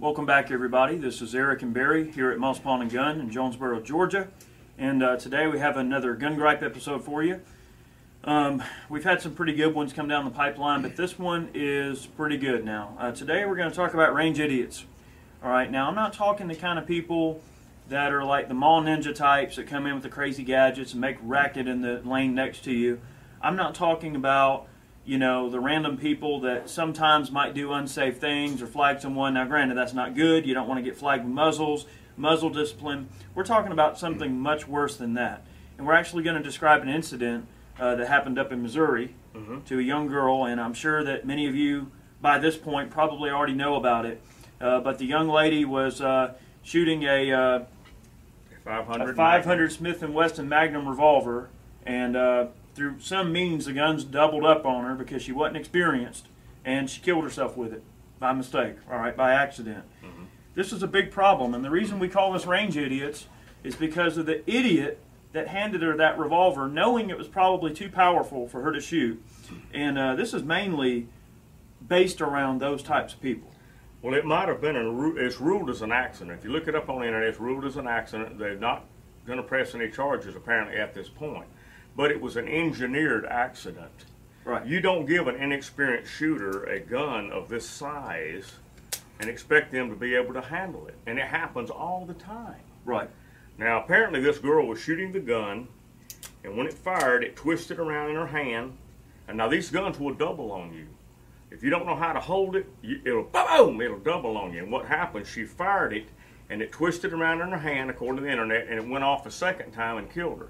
Welcome back, everybody. This is Eric and Barry here at Moss Pawn and Gun in Jonesboro, Georgia. And uh, today we have another Gun Gripe episode for you. Um, we've had some pretty good ones come down the pipeline, but this one is pretty good now. Uh, today we're going to talk about range idiots. All right, now I'm not talking the kind of people that are like the mall ninja types that come in with the crazy gadgets and make racket in the lane next to you. I'm not talking about you know, the random people that sometimes might do unsafe things or flag someone. Now, granted, that's not good. You don't want to get flagged with muzzles, muzzle discipline. We're talking about something much worse than that. And we're actually going to describe an incident uh, that happened up in Missouri mm-hmm. to a young girl, and I'm sure that many of you by this point probably already know about it. Uh, but the young lady was uh, shooting a, uh, 500, a 500 Smith & Wesson Magnum revolver, and uh, through some means, the guns doubled up on her because she wasn't experienced, and she killed herself with it by mistake, all right, by accident. Mm-hmm. This is a big problem, and the reason we call this range idiots is because of the idiot that handed her that revolver, knowing it was probably too powerful for her to shoot. And uh, this is mainly based around those types of people. Well, it might have been, an, it's ruled as an accident. If you look it up on the internet, it's ruled as an accident. They're not going to press any charges, apparently, at this point but it was an engineered accident. Right. You don't give an inexperienced shooter a gun of this size and expect them to be able to handle it. And it happens all the time. Right. Now, apparently, this girl was shooting the gun, and when it fired, it twisted around in her hand. And now, these guns will double on you. If you don't know how to hold it, it'll boom, it'll double on you. And what happened, she fired it, and it twisted around in her hand, according to the internet, and it went off a second time and killed her.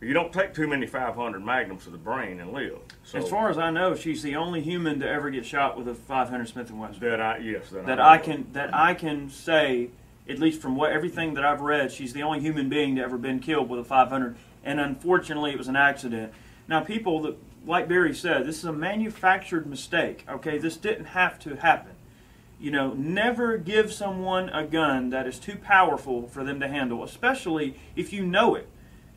You don't take too many 500 magnums to the brain and live. So as far as I know, she's the only human to ever get shot with a 500 Smith and Wesson. That I yes, that, that I, I can that I can say, at least from what everything that I've read, she's the only human being to ever been killed with a 500. And unfortunately, it was an accident. Now, people that, like Barry said, this is a manufactured mistake. Okay, this didn't have to happen. You know, never give someone a gun that is too powerful for them to handle, especially if you know it.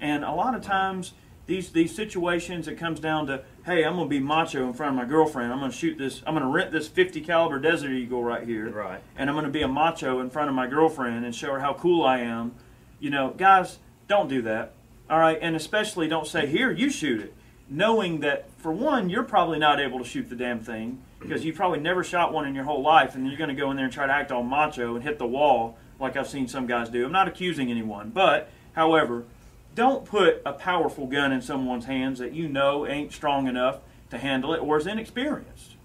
And a lot of times, these these situations, it comes down to, hey, I'm gonna be macho in front of my girlfriend. I'm gonna shoot this. I'm gonna rent this 50 caliber Desert Eagle right here, right? And I'm gonna be a macho in front of my girlfriend and show her how cool I am. You know, guys, don't do that. All right, and especially don't say, here, you shoot it, knowing that for one, you're probably not able to shoot the damn thing because you've probably never shot one in your whole life, and you're gonna go in there and try to act all macho and hit the wall like I've seen some guys do. I'm not accusing anyone, but however don't put a powerful gun in someone's hands that you know ain't strong enough to handle it or is inexperienced.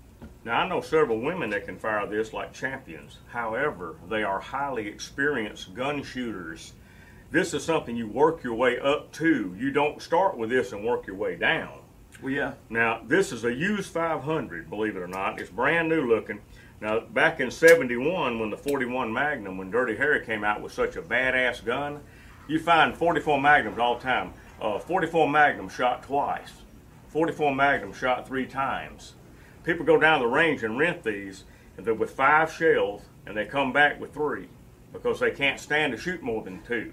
Now, I know several women that can fire this like champions. However, they are highly experienced gun shooters. This is something you work your way up to. You don't start with this and work your way down. Well, yeah. Now, this is a used 500, believe it or not. It's brand new looking. Now, back in 71, when the 41 Magnum, when Dirty Harry came out with such a badass gun, you find 44 Magnums all the time. Uh, 44 Magnum shot twice. 44 Magnum shot three times. People go down the range and rent these, and they're with five shells, and they come back with three because they can't stand to shoot more than two.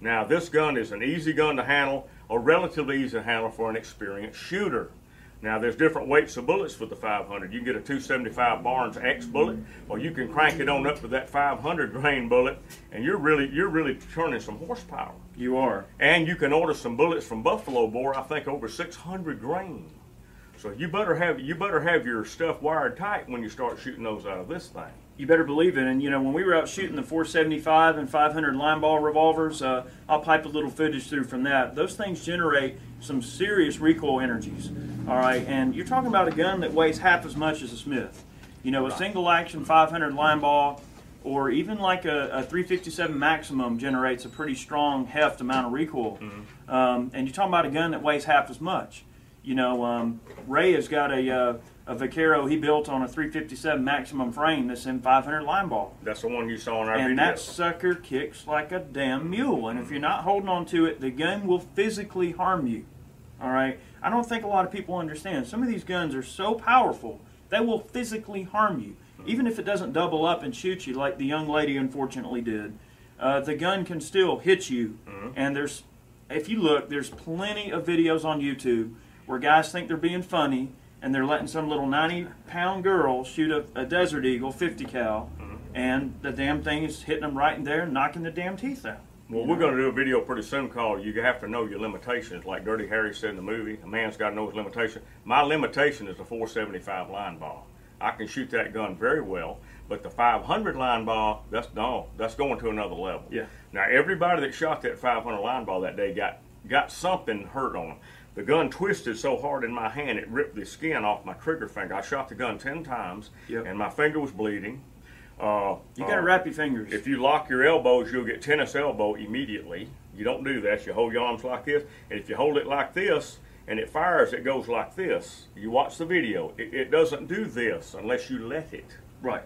Now, this gun is an easy gun to handle, or relatively easy to handle for an experienced shooter. Now there's different weights of bullets for the 500. You can get a 275 Barnes X bullet, or you can crank it on up to that 500 grain bullet, and you're really you're really turning some horsepower. You are. And you can order some bullets from Buffalo Bore, I think over 600 grain. So you better have you better have your stuff wired tight when you start shooting those out of this thing. You better believe it. And you know when we were out shooting the 475 and 500 Linebaugh revolvers, uh, I'll pipe a little footage through from that. Those things generate some serious recoil energies. All right, and you're talking about a gun that weighs half as much as a Smith. You know, a single action 500 Linebaugh or even like a, a 357 maximum generates a pretty strong heft amount of recoil. Mm-hmm. Um, and you're talking about a gun that weighs half as much. You know, um, Ray has got a, uh, a Vaquero he built on a 357 maximum frame that's in 500 Linebaugh. That's the one you saw in our and video. that sucker kicks like a damn mule. And if you're not holding on to it, the gun will physically harm you. All right. I don't think a lot of people understand. Some of these guns are so powerful they will physically harm you, even if it doesn't double up and shoot you like the young lady unfortunately did. Uh, the gun can still hit you, mm-hmm. and there's, if you look, there's plenty of videos on YouTube where guys think they're being funny and they're letting some little 90 pound girl shoot a, a Desert Eagle 50 cal, mm-hmm. and the damn thing is hitting them right in there and knocking the damn teeth out. Well, we're going to do a video pretty soon called "You Have to Know Your Limitations." Like Dirty Harry said in the movie, a man's got to know his limitation. My limitation is a 475 Linebaugh. I can shoot that gun very well, but the 500 Linebaugh, that's no, that's going to another level. Yeah. Now everybody that shot that 500 Linebaugh that day got got something hurt on them. The gun twisted so hard in my hand it ripped the skin off my trigger finger. I shot the gun ten times, Yep. and my finger was bleeding. Uh, You got to uh, wrap your fingers. if you lock your elbows, you'll get tennis elbow immediately. You don't do that. You hold your arms like this, and if you hold it like this and it fires, it goes like this. You watch the video. It, it doesn't do this unless you let it. right.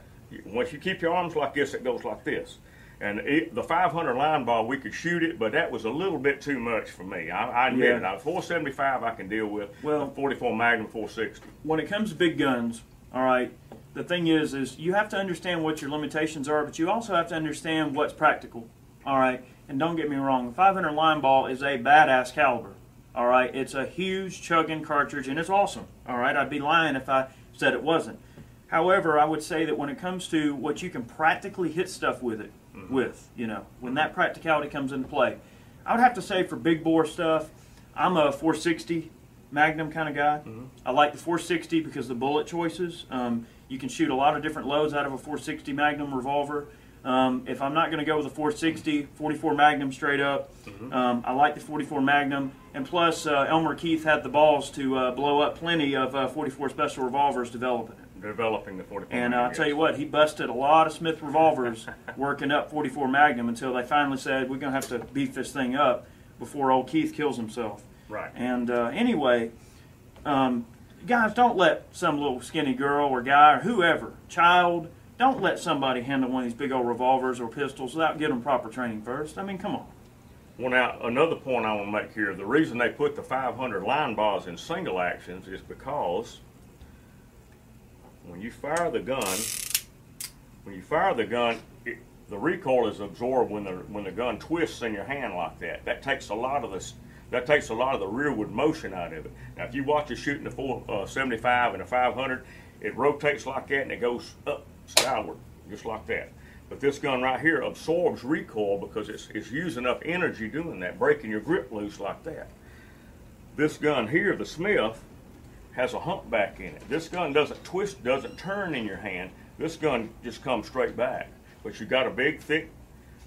Once you keep your arms like this, it goes like this. And it, the 500 Linebaugh, we could shoot it, but that was a little bit too much for me. I, I admit Yeah. it. I, 475 I can deal with. Well- 44 Magnum 460. when it comes to big guns, all right, the thing is, is you have to understand what your limitations are, but you also have to understand what's practical, all right. And don't get me wrong, the 500 Linebaugh is a badass caliber, all right. It's a huge chugging cartridge, and it's awesome, all right. I'd be lying if I said it wasn't. However, I would say that when it comes to what you can practically hit stuff with it, with you know, when that practicality comes into play, I would have to say for big bore stuff, I'm a 460 Magnum kind of guy. I like the 460 because the bullet choices. Um, you can shoot a lot of different loads out of a 460 Magnum revolver. Um, if I'm not going to go with a 460, 44 Magnum straight up, um, I like the 44 Magnum. And plus, uh, Elmer Keith had the balls to uh, blow up plenty of uh, 44 Special revolvers developing it. Developing the 44 And uh, I'll tell you what, he busted a lot of Smith revolvers working up 44 Magnum until they finally said, we're going to have to beef this thing up before old Keith kills himself. Right. And uh, anyway, um, guys, don't let some little skinny girl or guy or whoever, child, don't let somebody handle one of these big old revolvers or pistols without them proper training first. I mean, come on. Well, now another point I want to make here: the reason they put the 500 Linebaughs in single actions is because when you fire the gun, when you fire the gun, it, the recoil is absorbed when the when the gun twists in your hand like that. That takes a lot of this. That takes a lot of the rearward motion out of it. Now, if you watch us shooting the 475 uh, and a 500, it rotates like that and it goes up skyward, just like that. But this gun right here absorbs recoil because it's, it's using up energy doing that, breaking your grip loose like that. This gun here, the Smith, has a humpback in it. This gun doesn't twist, doesn't turn in your hand. This gun just comes straight back. But you got a big, thick,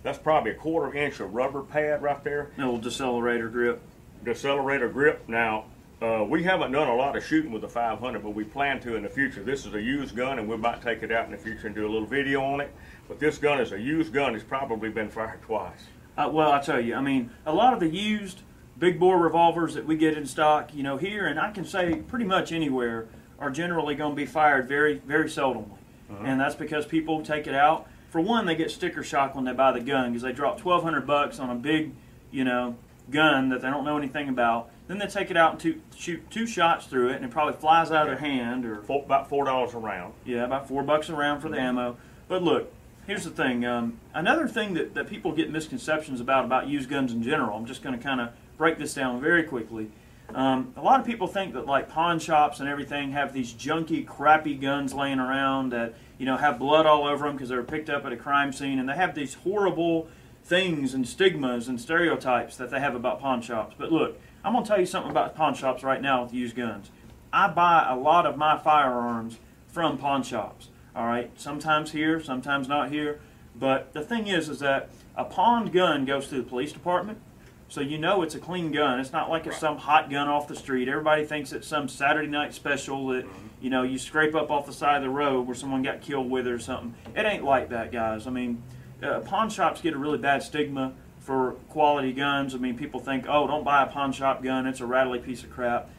that's probably a quarter inch of rubber pad right there A little decelerator grip. Decelerator grip. Now, uh, we haven't done a lot of shooting with the 500, but we plan to in the future. This is a used gun, and we might take it out in the future and do a little video on it. But this gun is a used gun. It's probably been fired twice. Uh, well, I tell you, I mean, a lot of the used big bore revolvers that we get in stock, you know, here and I can say pretty much anywhere, are generally going to be fired very, very seldomly, and that's because people take it out. For one, they get sticker shock when they buy the gun because they drop twelve hundred bucks on a big, you know, gun that they don't know anything about. Then they take it out and two, shoot two shots through it, and it probably flies out of their hand or Four, about four dollars a round. yeah, about four bucks around for the ammo. But look, here's the thing. Um, another thing that, that people get misconceptions about about used guns in general. I'm just going to kind of break this down very quickly. Um, a lot of people think that like pawn shops and everything have these junky, crappy guns laying around that you know have blood all over them because they were picked up at a crime scene, and they have these horrible things and stigmas and stereotypes that they have about pawn shops. But look, I'm going to tell you something about pawn shops right now with used guns. I buy a lot of my firearms from pawn shops. All right, sometimes here, sometimes not here. But the thing is, is that a pawned gun goes to the police department, so you know it's a clean gun. It's not like it's some hot gun off the street. Everybody thinks it's some Saturday night special that mm-hmm. you know you scrape up off the side of the road where someone got killed with it or something. It ain't like that, guys. I mean, uh, pawn shops get a really bad stigma for quality guns. I mean, people think, oh, don't buy a pawn shop gun; it's a rattly piece of crap,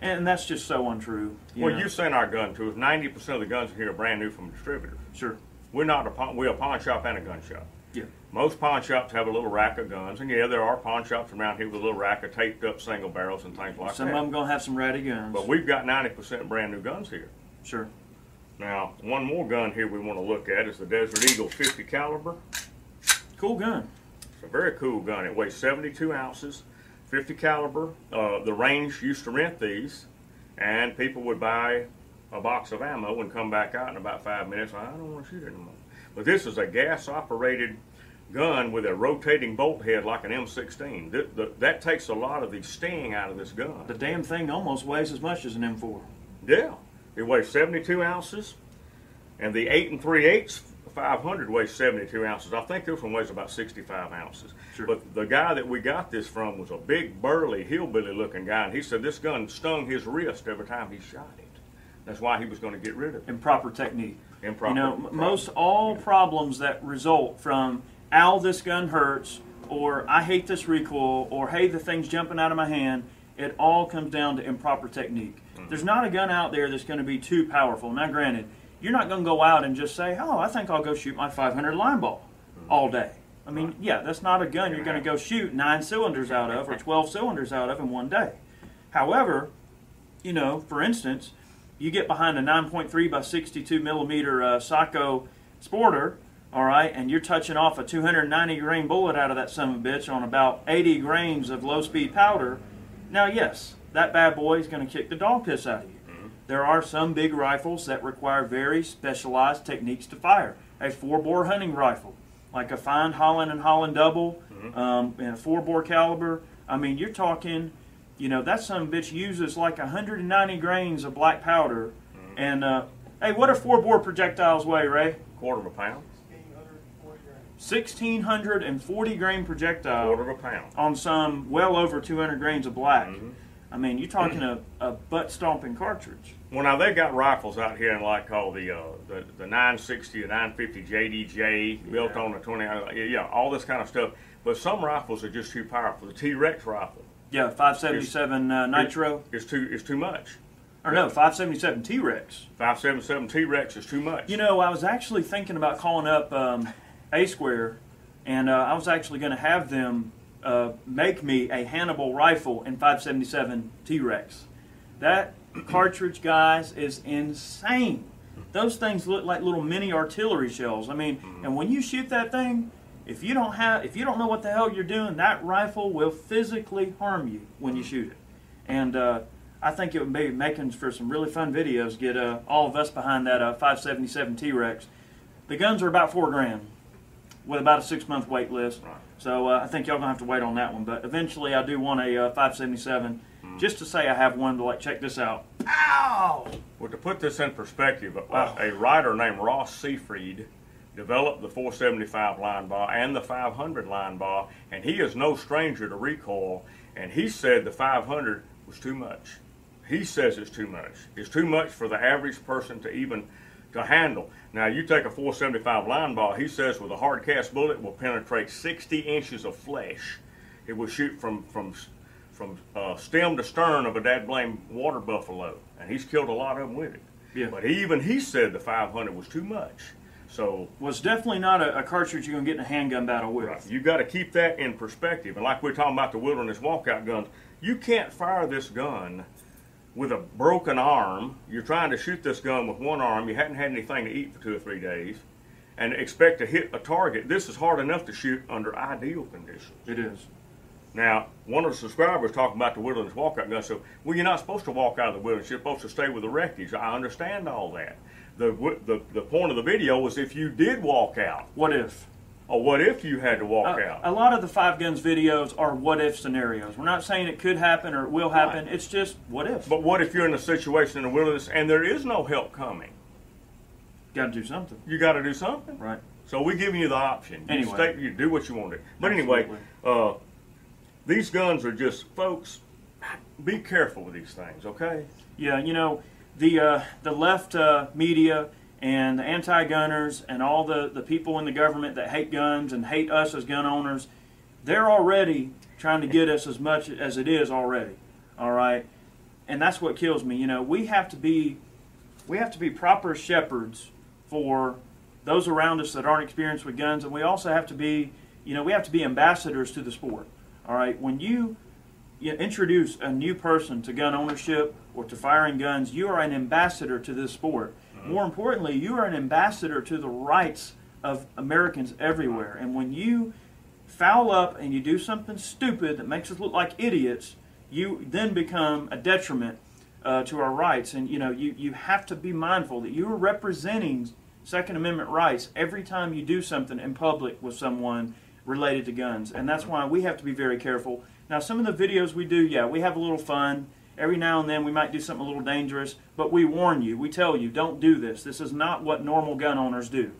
and that's just so untrue. You well, know? you sent our gun to us. Ninety percent of the guns here are brand new from a distributor. sure, We're not a pawn. We're a pawn shop and a gun shop. yeah, Most pawn shops have a little rack of guns, and yeah, there are pawn shops around here with a little rack of taped up single barrels and things like some that. Some of them gonna have some ratty guns. But we've got ninety percent brand new guns here. sure. Now, one more gun here we want to look at is the Desert Eagle 50 caliber. Cool gun. It's a very cool gun. It weighs 72 ounces, 50 caliber. Uh, the range used to rent these, and people would buy a box of ammo and come back out in about five minutes. I don't want to shoot anymore. But this is a gas operated gun with a rotating bolt head like an M16. Th- th- that takes a lot of the sting out of this gun. The damn thing almost weighs as much as an M4. Yeah, it weighs 72 ounces, and the 8 and 3 eighths 500 weighs 72 ounces. I think this one weighs about 65 ounces. Sure. But the guy that we got this from was a big, burly, hillbilly looking guy, and he said this gun stung his wrist every time he shot it. That's why he was going to get rid of it. Improper technique. Improper. You know, most all problems that result from "ow, this gun hurts," or "I hate this recoil," or "hey, the thing's jumping out of my hand," it all comes down to improper technique. There's not a gun out there that's going to be too powerful. Now, granted, you're not going to go out and just say, "Oh, I think I'll go shoot my 500 Linebaugh all day." I mean, yeah, that's not a gun you're going to go shoot nine cylinders out of or 12 cylinders out of in one day. However, you know, for instance, you get behind a 9.3 by 62 millimeter uh, Sako Sporter, all right, and you're touching off a 290 grain bullet out of that son of a bitch on about 80 grains of low speed powder. Now, yes, that bad boy is going to kick the dog piss out of you. There are some big rifles that require very specialized techniques to fire. A four bore hunting rifle, like a fine Holland and Holland double, um, and a four bore caliber. I mean, you're talking you know, that son a bitch uses like 190 grains of black powder. And, uh, hey, what do four bore projectiles weigh, Ray? Quarter of a pound. 1,640 grain projectile Quarter of a pound. on some well over 200 grains of black. Mm-hmm. I mean, you're talking a, a butt stomping cartridge. Well, now they've got rifles out here, and like called the uh, the the 960, the 950 JDJ, built on the 20, uh, yeah, all this kind of stuff. But some rifles are just too powerful. The T-Rex rifle Yeah, 577 uh, Nitro. is too is too much. Or no, 577 T Rex. 577 T-Rex is too much. You know, I was actually thinking about calling up um, A Square, and uh, I was actually going to have them uh, make me a Hannibal rifle in 577 T Rex. That cartridge, guys, is insane. Those things look like little mini artillery shells. I mean, and when you shoot that thing, if you don't have, if you don't know what the hell you're doing, that rifle will physically harm you when you shoot it. And uh, I think it would be making for some really fun videos. Get uh, all of us behind that uh, 577 T-Rex. The guns are about four grand, with about a six month wait list. Right. So uh, I think y'all gonna have to wait on that one. But eventually, I do want a uh, 577, just to say I have one to like check this out. Ow! Well, to put this in perspective, a- a writer named Ross Seyfried developed the 475 Linebaugh and the 500 Linebaugh, and he is no stranger to recoil. And he said the 500 was too much. He says it's too much. It's too much for the average person to even to handle. Now you take a 475 Linebaugh, He says with a hard cast bullet will penetrate 60 inches of flesh. It will shoot from from from uh, stem to stern of a dad blame water buffalo, and he's killed a lot of them with it. Yeah. But even he said the 500 was too much. So Was definitely not a, a cartridge you're gonna get in a handgun battle with. Right. You got to keep that in perspective. And like we're talking about the wilderness walkout guns, you can't fire this gun with a broken arm. You're trying to shoot this gun with one arm. You hadn't had anything to eat for two or three days, and expect to hit a target. This is hard enough to shoot under ideal conditions. It is. Now, one of the subscribers talking about the wilderness walkout gun. So, well, you're not supposed to walk out of the wilderness. You're supposed to stay with the wreckage. I understand all that. The, the, the point of the video was if you did walk out, What if? Or what if you had to walk Uh, out? a lot of the five guns videos are what if scenarios. We're not saying it could happen or it will happen. It's just what if. But what if you're in a situation in the wilderness and there is no help coming? Got to do something, You got to do something. right? So we're giving you the option. You Anyway. stay, you do what you want to. do. But anyway, uh, these guns are just, folks. Be careful with these things, okay? Yeah, you know, the uh, the left uh, media and the anti-gunners and all the, the people in the government that hate guns and hate us as gun owners, they're already trying to get us as much as it is already. All right, and that's what kills me. You know, we have to be we have to be proper shepherds for those around us that aren't experienced with guns, and we also have to be, you know, we have to be ambassadors to the sport. All right, when you you introduce a new person to gun ownership or to firing guns, you are an ambassador to this sport. More importantly, you are an ambassador to the rights of Americans everywhere. And when you foul up and you do something stupid that makes us look like idiots, you then become a detriment uh, to our rights. And you know, you, you have to be mindful that you are representing Second Amendment rights every time you do something in public with someone related to guns. And that's why we have to be very careful. Now, some of the videos we do, yeah, we have a little fun. Every now and then we might do something a little dangerous, but we warn you, we tell you, don't do this. This is not what normal gun owners do.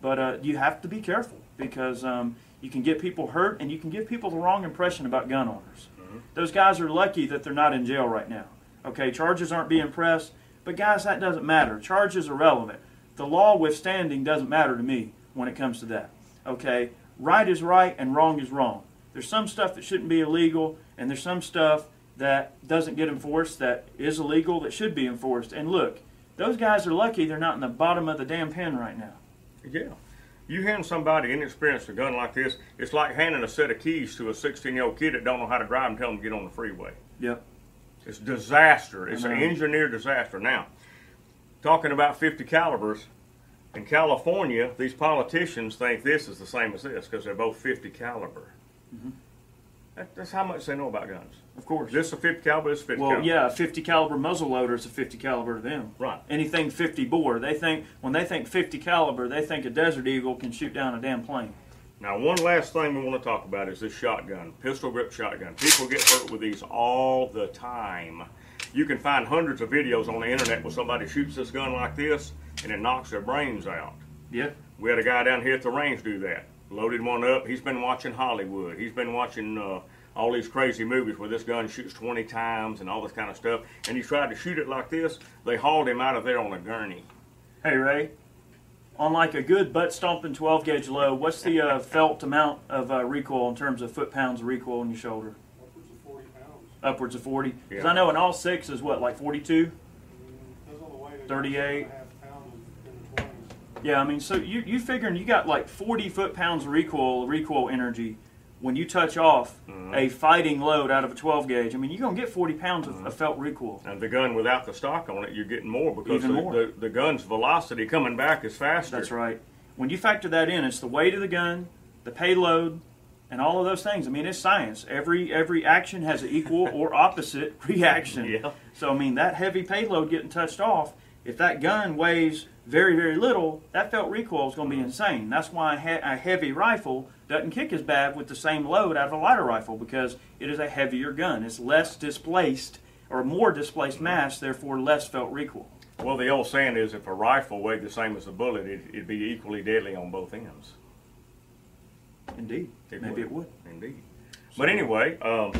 But uh, you have to be careful because um, you can get people hurt and you can give people the wrong impression about gun owners. Mm-hmm. Those guys are lucky that they're not in jail right now. Okay, charges aren't being pressed, but guys, that doesn't matter. Charges are relevant. The law withstanding doesn't matter to me when it comes to that. Okay, right is right and wrong is wrong. There's some stuff that shouldn't be illegal, and there's some stuff that doesn't get enforced that is illegal that should be enforced. And look, those guys are lucky they're not in the bottom of the damn pen right now. Yeah. You hand somebody inexperienced a gun like this, it's like handing a set of keys to a 16 year old kid that don't know how to drive and tell them to get on the freeway. Yep. It's disaster. It's an engineered disaster. Now, talking about 50 calibers, in California, these politicians think this is the same as this because they're both 50 caliber. Mm-hmm. That, that's how much they know about guns. Of course. This is a 50 caliber. This is 50 well, caliber. yeah, a 50 caliber muzzle loader is a 50 caliber to them. Right. Anything 50 bore, they think when they think 50 caliber, they think a Desert Eagle can shoot down a damn plane. Now, one last thing we want to talk about is this shotgun, pistol grip shotgun. People get hurt with these all the time. You can find hundreds of videos on the internet where somebody shoots this gun like this and it knocks their brains out. Yeah. We had a guy down here at the range do that. Loaded one up. He's been watching Hollywood. He's been watching uh, all these crazy movies where this gun shoots 20 times and all this kind of stuff. And he tried to shoot it like this. They hauled him out of there on a gurney. Hey, Ray, on like a good butt stomping 12 gauge low, what's the uh, felt amount of uh, recoil in terms of foot pounds of recoil on your shoulder? Upwards of 40 pounds. Upwards of 40? Because Yeah. I know in all six is what, like 42? Mm, Depends on the weight. It's 38. seven and a half pounds in the 20s. Yeah, I mean, so you, you figuring you got like 40 foot pounds of recoil, recoil energy when you touch off Mhm. a fighting load out of a 12 gauge. I mean, you're going to get 40 pounds of, of felt recoil. And the gun without the stock on it, you're getting more because the, more. The, the gun's velocity coming back is faster. That's right. When you factor that in, it's the weight of the gun, the payload, and all of those things. I mean, it's science. Every every action has an equal or opposite reaction. Yeah. So I mean, that heavy payload getting touched off, if that gun weighs very very little, that felt recoil is going to be insane. That's why a, heavy rifle doesn't kick as bad with the same load out of a lighter rifle because it is a heavier gun. It's less displaced or more displaced mass, therefore less felt recoil. Well, the old saying is if a rifle weighed the same as a bullet, it, it'd be equally deadly on both ends. Indeed, It maybe it would. Indeed. But anyway, um,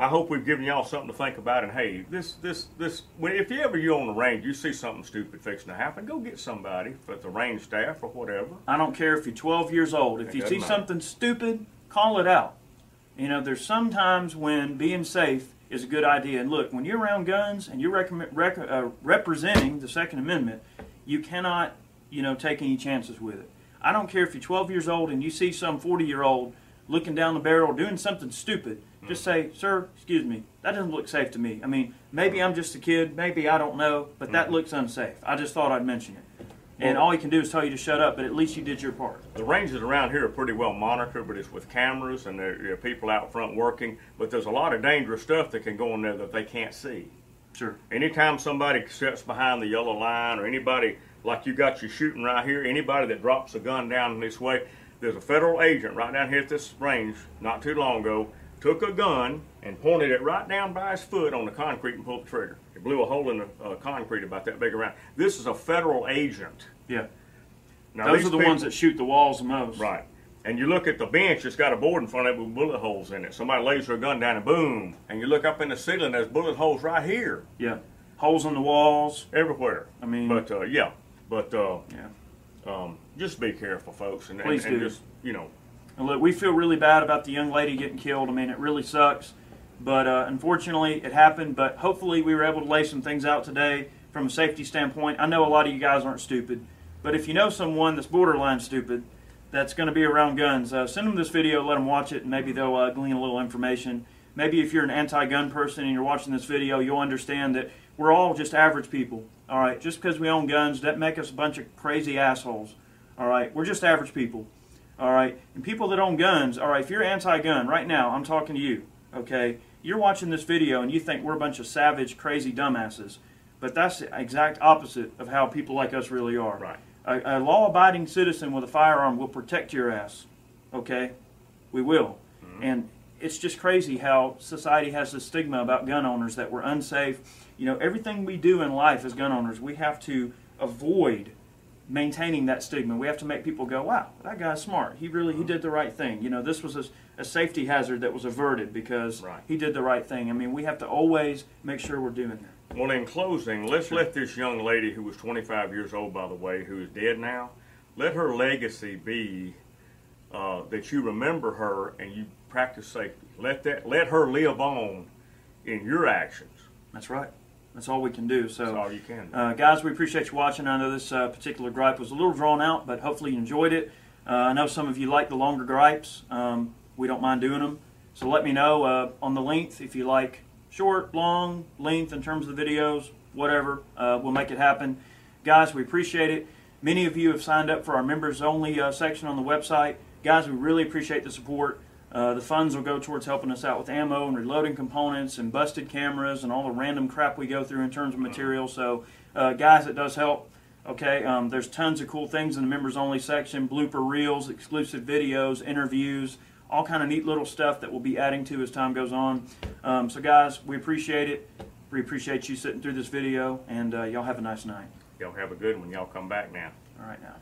I hope we've given y'all something to think about. And hey, this, this, this. When, if you ever you're on the range, you see something stupid fixing to happen, go get somebody, at the range staff or whatever. I don't care if you're 12 years old. If It you see matter. something stupid, call it out. You know, there's sometimes when being safe is a good idea. And look, when you're around guns and you're rec, uh, representing the Second Amendment, you cannot, you know, take any chances with it. I don't care if you're 12 years old and you see some 40 year old looking down the barrel doing something stupid. Just say, sir, excuse me, that doesn't look safe to me. I mean, maybe I'm just a kid, maybe I don't know, but that mm-hmm. looks unsafe. I just thought I'd mention it. And all he can do is tell you to shut up, but at least you did your part. The ranges around here are pretty well monitored, but it's with cameras and there, there are people out front working. But there's a lot of dangerous stuff that can go in there that they can't see. Sure. Anytime somebody sits behind the yellow line or anybody like you got you shooting right here, anybody that drops a gun down this way, there's a federal agent right down here at this range not too long ago, took a gun and pointed it right down by his foot on the concrete and pulled the trigger. It blew a hole in the uh, concrete about that big around. This is a federal agent. Yeah. Now, Those are the people- ones that shoot the walls the most. Right. And you look at the bench, it's got a board in front of it with bullet holes in it. Somebody lays their gun down and boom. And you look up in the ceiling, there's bullet holes right here, Yeah. Holes in the walls. everywhere. I mean- but uh, yeah, but uh, Yeah. um, just be careful, folks, and, and, Please and do. just you know, And look, we feel really bad about the young lady getting killed. I mean, it really sucks. But uh, unfortunately, it happened. But hopefully, we were able to lay some things out today from a safety standpoint. I know a lot of you guys aren't stupid. But if you know someone that's borderline stupid, that's going to be around guns, uh, send them this video, let them watch it, and maybe they'll uh, glean a little information. Maybe if you're an anti gun person and you're watching this video, you'll understand that we're all just average people. All right, just because we own guns doesn't make us a bunch of crazy assholes. All right, we're just average people. All right, and people that own guns. All right, if you're anti-gun right now, I'm talking to you. Okay, you're watching this video and you think we're a bunch of savage, crazy dumbasses, but that's the exact opposite of how people like us really are. Right. A, a law-abiding citizen with a firearm will protect your ass. Okay, we will. Mm-hmm. And it's just crazy how society has this stigma about gun owners that we're unsafe. You know, everything we do in life as gun owners, we have to avoid maintaining that stigma. We have to make people go, "Wow, that guy's smart. He really he did the right thing." You know, this was a, a safety hazard that was averted because Right. he did the right thing. I mean, we have to always make sure we're doing that. Well, in closing, let's let this young lady who was 25 years old, by the way, who is dead now, let her legacy be uh, that you remember her and you practice safety. Let that let her live on in your actions. That's right. That's all we can do. So. That's all you can do. Uh, guys, we appreciate you watching. I know this uh, particular gripe was a little drawn out, but hopefully you enjoyed it. Uh, I know some of you like the longer gripes. Um, we don't mind doing them. So let me know uh, on the length if you like short, long, length in terms of the videos, whatever. Uh, we'll make it happen. Guys, we appreciate it. Many of you have signed up for our members only uh, section on the website. Guys, we really appreciate the support. Uh, the funds will go towards helping us out with ammo and reloading components and busted cameras and all the random crap we go through in terms of material. So, uh, guys, it does help. Okay, um, there's tons of cool things in the members only section: blooper reels, exclusive videos, interviews, all kind of neat little stuff that we'll be adding to as time goes on. Um, so, guys, we appreciate it. We appreciate you sitting through this video, and uh, y'all have a nice night. Y'all have a good one. Y'all come back now. All right, now.